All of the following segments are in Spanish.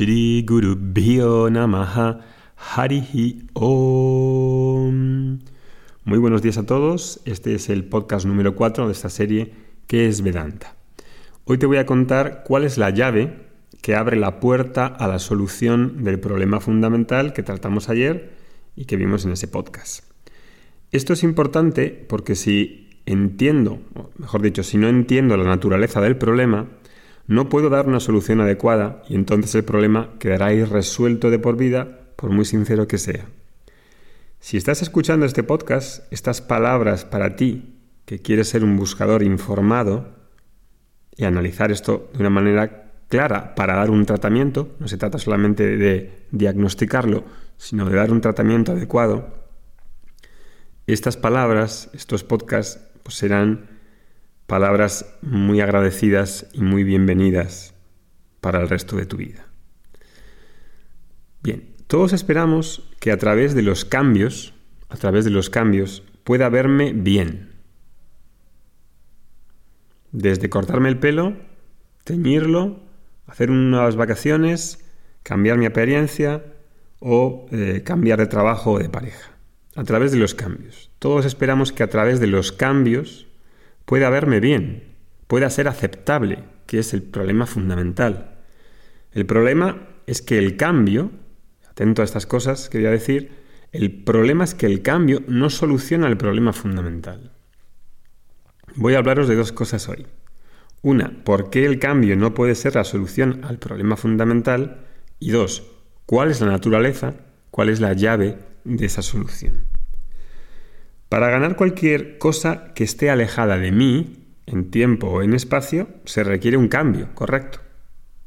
Shri Guru Bhyo Namaha Harihi Om. Muy buenos días a todos. Este es el podcast número 4 de esta serie que es Vedanta. Hoy te voy a contar cuál es la llave que abre la puerta a la solución del problema fundamental que tratamos ayer y que vimos en ese podcast. Esto es importante porque si entiendo, o mejor dicho, si no entiendo la naturaleza del problema, no puedo dar una solución adecuada y entonces el problema quedará irresuelto de por vida, por muy sincero que sea. Si estás escuchando este podcast, estas palabras para ti, que quieres ser un buscador informado y analizar esto de una manera clara para dar un tratamiento, no se trata solamente de diagnosticarlo, sino de dar un tratamiento adecuado, estas palabras, estos podcasts, pues serán palabras muy agradecidas y muy bienvenidas para el resto de tu vida. Bien, todos esperamos que a través de los cambios, a través de los cambios, pueda verme bien. Desde cortarme el pelo, teñirlo, hacer unas vacaciones, cambiar mi apariencia o eh, cambiar de trabajo o de pareja. A través de los cambios. Todos esperamos que a través de los cambios pueda verme bien, pueda ser aceptable, que es el problema fundamental. El problema es que el cambio, atento a estas cosas que voy a decir, el problema es que el cambio no soluciona el problema fundamental. Voy a hablaros de dos cosas hoy. Una, ¿por qué el cambio no puede ser la solución al problema fundamental? Y dos, ¿cuál es la naturaleza, cuál es la llave de esa solución? Para ganar cualquier cosa que esté alejada de mí, en tiempo o en espacio, se requiere un cambio, correcto.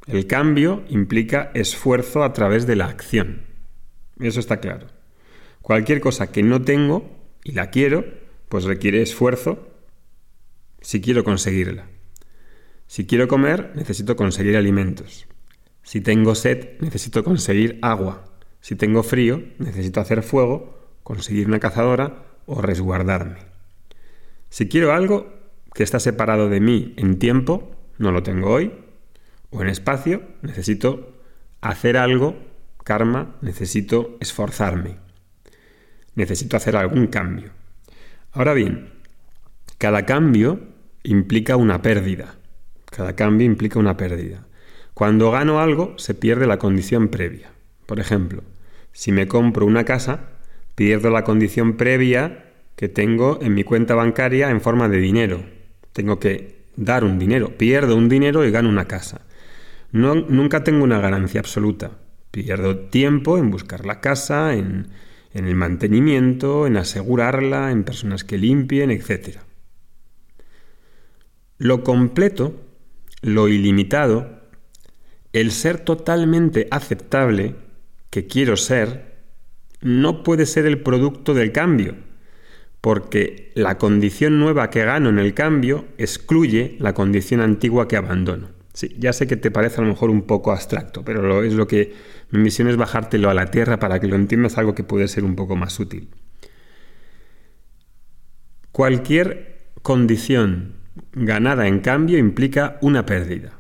El cambio implica esfuerzo a través de la acción. Eso está claro. Cualquier cosa que no tengo y la quiero, pues requiere esfuerzo si quiero conseguirla. Si quiero comer, necesito conseguir alimentos. Si tengo sed, necesito conseguir agua. Si tengo frío, necesito hacer fuego, conseguir una cazadora o resguardarme. Si quiero algo que está separado de mí en tiempo, no lo tengo hoy, o en espacio, necesito hacer algo, karma, necesito esforzarme, necesito hacer algún cambio. Ahora bien, cada cambio implica una pérdida, cada cambio implica una pérdida. Cuando gano algo, se pierde la condición previa. Por ejemplo, si me compro una casa, pierdo la condición previa que tengo en mi cuenta bancaria en forma de dinero. Tengo que dar un dinero, pierdo un dinero y gano una casa. Nunca tengo una ganancia absoluta. Pierdo tiempo en buscar la casa, en, en el mantenimiento, en asegurarla, en personas que limpien, etc. Lo completo, lo ilimitado, el ser totalmente aceptable que quiero ser, no puede ser el producto del cambio, porque la condición nueva que gano en el cambio excluye la condición antigua que abandono. Sí, ya sé que te parece a lo mejor un poco abstracto, pero es lo que mi misión es bajártelo a la tierra para que lo entiendas algo que puede ser un poco más útil. Cualquier condición ganada en cambio implica una pérdida.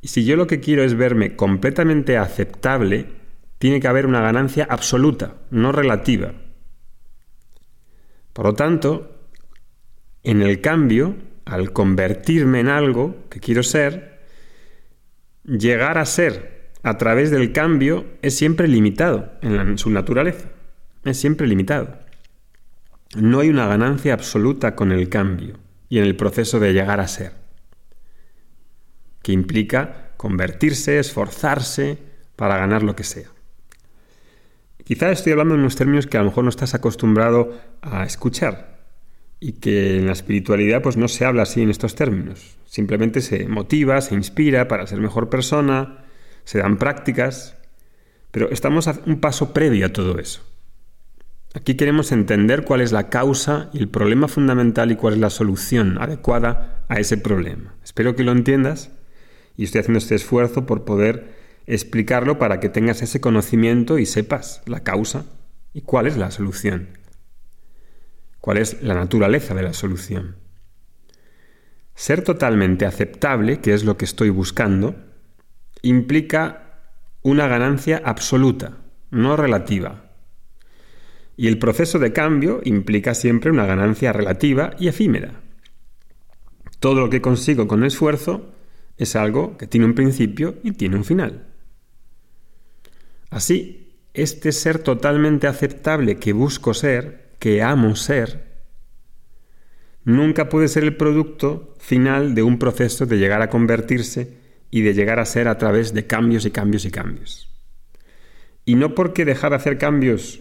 Y si yo lo que quiero es verme completamente aceptable, tiene que haber una ganancia absoluta, no relativa. Por lo tanto, en el cambio, al convertirme en algo que quiero ser, llegar a ser a través del cambio es siempre limitado en, su naturaleza. Es siempre limitado. No hay una ganancia absoluta con el cambio y en el proceso de llegar a ser, que implica convertirse, esforzarse para ganar lo que sea. Quizá estoy hablando en unos términos que a lo mejor no estás acostumbrado a escuchar y que en la espiritualidad pues no se habla así en estos términos. Simplemente se motiva, se inspira para ser mejor persona, se dan prácticas, pero estamos a un paso previo a todo eso. Aquí queremos entender cuál es la causa y el problema fundamental y cuál es la solución adecuada a ese problema. Espero que lo entiendas y estoy haciendo este esfuerzo por poder explicarlo para que tengas ese conocimiento y sepas la causa y cuál es la solución, cuál es la naturaleza de la solución. Ser totalmente aceptable, que es lo que estoy buscando, implica una ganancia absoluta, no relativa. Y el proceso de cambio implica siempre una ganancia relativa y efímera. Todo lo que consigo con esfuerzo es algo que tiene un principio y tiene un final. Así, este ser totalmente aceptable que busco ser, que amo ser, nunca puede ser el producto final de un proceso de llegar a convertirse y de llegar a ser a través de cambios y cambios y cambios. Y no porque dejar de hacer cambios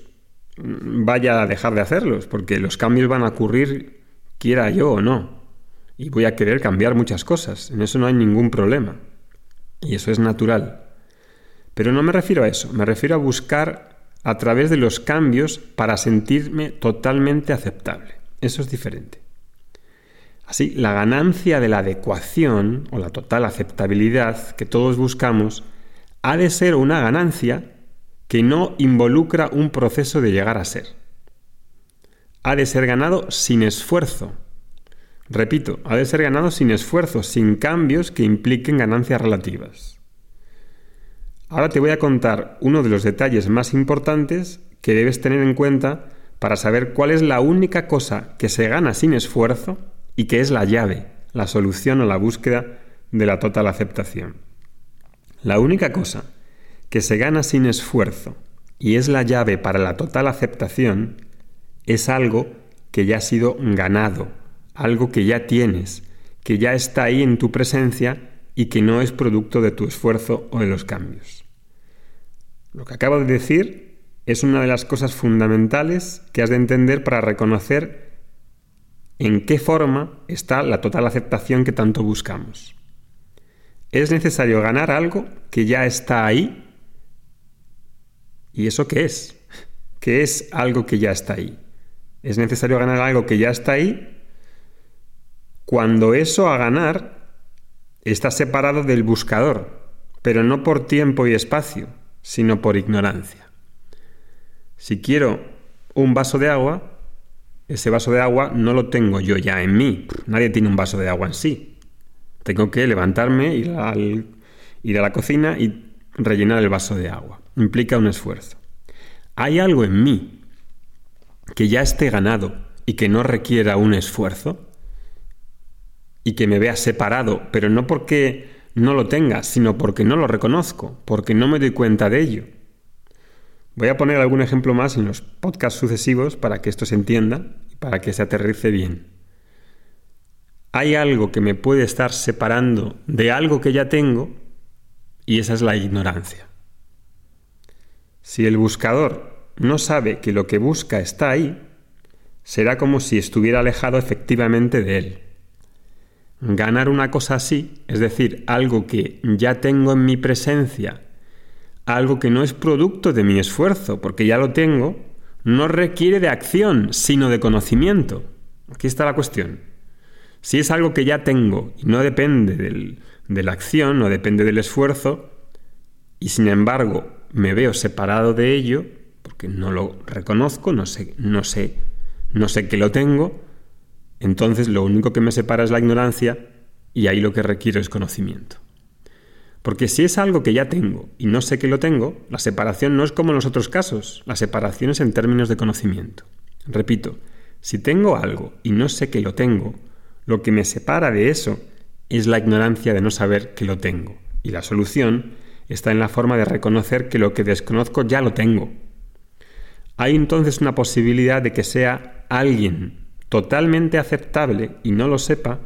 vaya a dejar de hacerlos, porque los cambios van a ocurrir quiera yo o no. Y voy a querer cambiar muchas cosas, en eso no hay ningún problema. Y eso es natural. Pero no me refiero a eso, me refiero a buscar a través de los cambios para sentirme totalmente aceptable. Eso es diferente. Así, la ganancia de la adecuación o la total aceptabilidad que todos buscamos ha de ser una ganancia que no involucra un proceso de llegar a ser. Ha de ser ganado sin esfuerzo. Repito, ha de ser ganado sin esfuerzo, sin cambios que impliquen ganancias relativas. Ahora te voy a contar uno de los detalles más importantes que debes tener en cuenta para saber cuál es la única cosa que se gana sin esfuerzo y que es la llave, la solución a la búsqueda de la total aceptación. La única cosa que se gana sin esfuerzo y es la llave para la total aceptación es algo que ya ha sido ganado, algo que ya tienes, que ya está ahí en tu presencia y que no es producto de tu esfuerzo o de los cambios. Lo que acabo de decir es una de las cosas fundamentales que has de entender para reconocer en qué forma está la total aceptación que tanto buscamos. Es necesario ganar algo que ya está ahí. ¿Y eso qué es? ¿Qué es algo que ya está ahí? Es necesario ganar algo que ya está ahí cuando eso a ganar está separado del buscador, pero no por tiempo y espacio, sino por ignorancia. Si quiero un vaso de agua, ese vaso de agua no lo tengo yo ya en mí. Nadie tiene un vaso de agua en sí. Tengo que levantarme, ir, ir a la cocina y rellenar el vaso de agua. Implica un esfuerzo. ¿Hay algo en mí que ya esté ganado y que no requiera un esfuerzo? Y que me vea separado, pero no porque no lo tenga, sino porque no lo reconozco, porque no me doy cuenta de ello. Voy a poner algún ejemplo más en los podcasts sucesivos para que esto se entienda y para que se aterrice bien. Hay algo que me puede estar separando de algo que ya tengo y esa es la ignorancia. Si el buscador no sabe que lo que busca está ahí, será como si estuviera alejado efectivamente de él. Ganar una cosa así, es decir, algo que ya tengo en mi presencia algo que no es producto de mi esfuerzo, porque ya lo tengo, no requiere de acción, sino de conocimiento. Aquí está la cuestión. Si es algo que ya tengo y no depende de la acción, no depende del esfuerzo, y sin embargo me veo separado de ello, porque no lo reconozco, no sé, no sé, no sé que lo tengo, entonces lo único que me separa es la ignorancia y ahí lo que requiero es conocimiento. Porque si es algo que ya tengo y no sé que lo tengo, la separación no es como en los otros casos, la separación es en términos de conocimiento. Repito, si tengo algo y no sé que lo tengo, lo que me separa de eso es la ignorancia de no saber que lo tengo. Y la solución está en la forma de reconocer que lo que desconozco ya lo tengo. Hay entonces una posibilidad de que sea alguien totalmente aceptable y no lo sepa,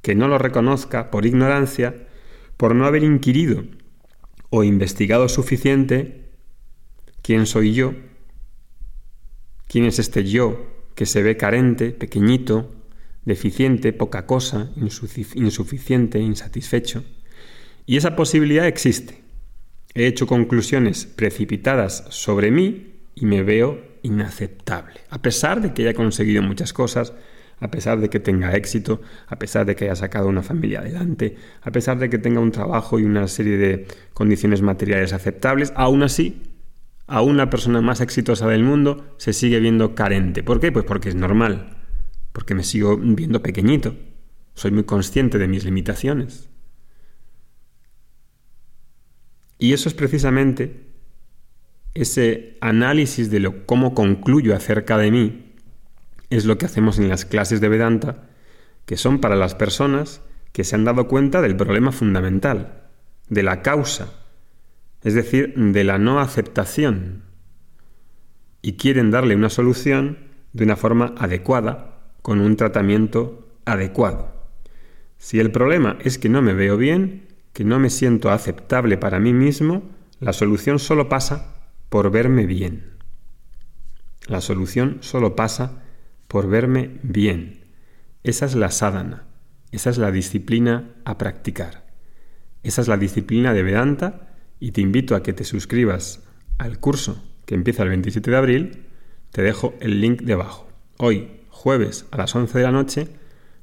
que no lo reconozca por ignorancia, por no haber inquirido o investigado suficiente quién soy yo, quién es este yo que se ve carente, pequeñito, deficiente, poca cosa, insuficiente, insatisfecho. Y esa posibilidad existe. He hecho conclusiones precipitadas sobre mí y me veo inaceptable, a pesar de que haya conseguido muchas cosas, a pesar de que tenga éxito, a pesar de que haya sacado una familia adelante, a pesar de que tenga un trabajo y una serie de condiciones materiales aceptables, aún así, aún la persona más exitosa del mundo se sigue viendo carente. ¿Por qué? Pues porque es normal, porque me sigo viendo pequeñito, soy muy consciente de mis limitaciones. Y eso es precisamente ese análisis de lo, cómo concluyo acerca de mí, es lo que hacemos en las clases de Vedanta, que son para las personas que se han dado cuenta del problema fundamental, de la causa, es decir, de la no aceptación, y quieren darle una solución de una forma adecuada, con un tratamiento adecuado. Si el problema es que no me veo bien, que no me siento aceptable para mí mismo, la solución solo pasa por verme bien. La solución solo pasa por verme bien. Esa es la sadhana, esa es la disciplina a practicar. Esa es la disciplina de Vedanta y te invito a que te suscribas al curso que empieza el 27 de abril. Te dejo el link debajo. Hoy, jueves a las 11 de la noche,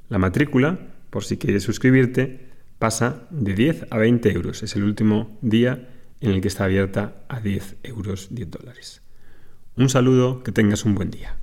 la matrícula, por si quieres suscribirte, pasa de 10 a 20 euros. Es el último día en el que está abierta a 10 euros, 10 dólares. Un saludo, que tengas un buen día.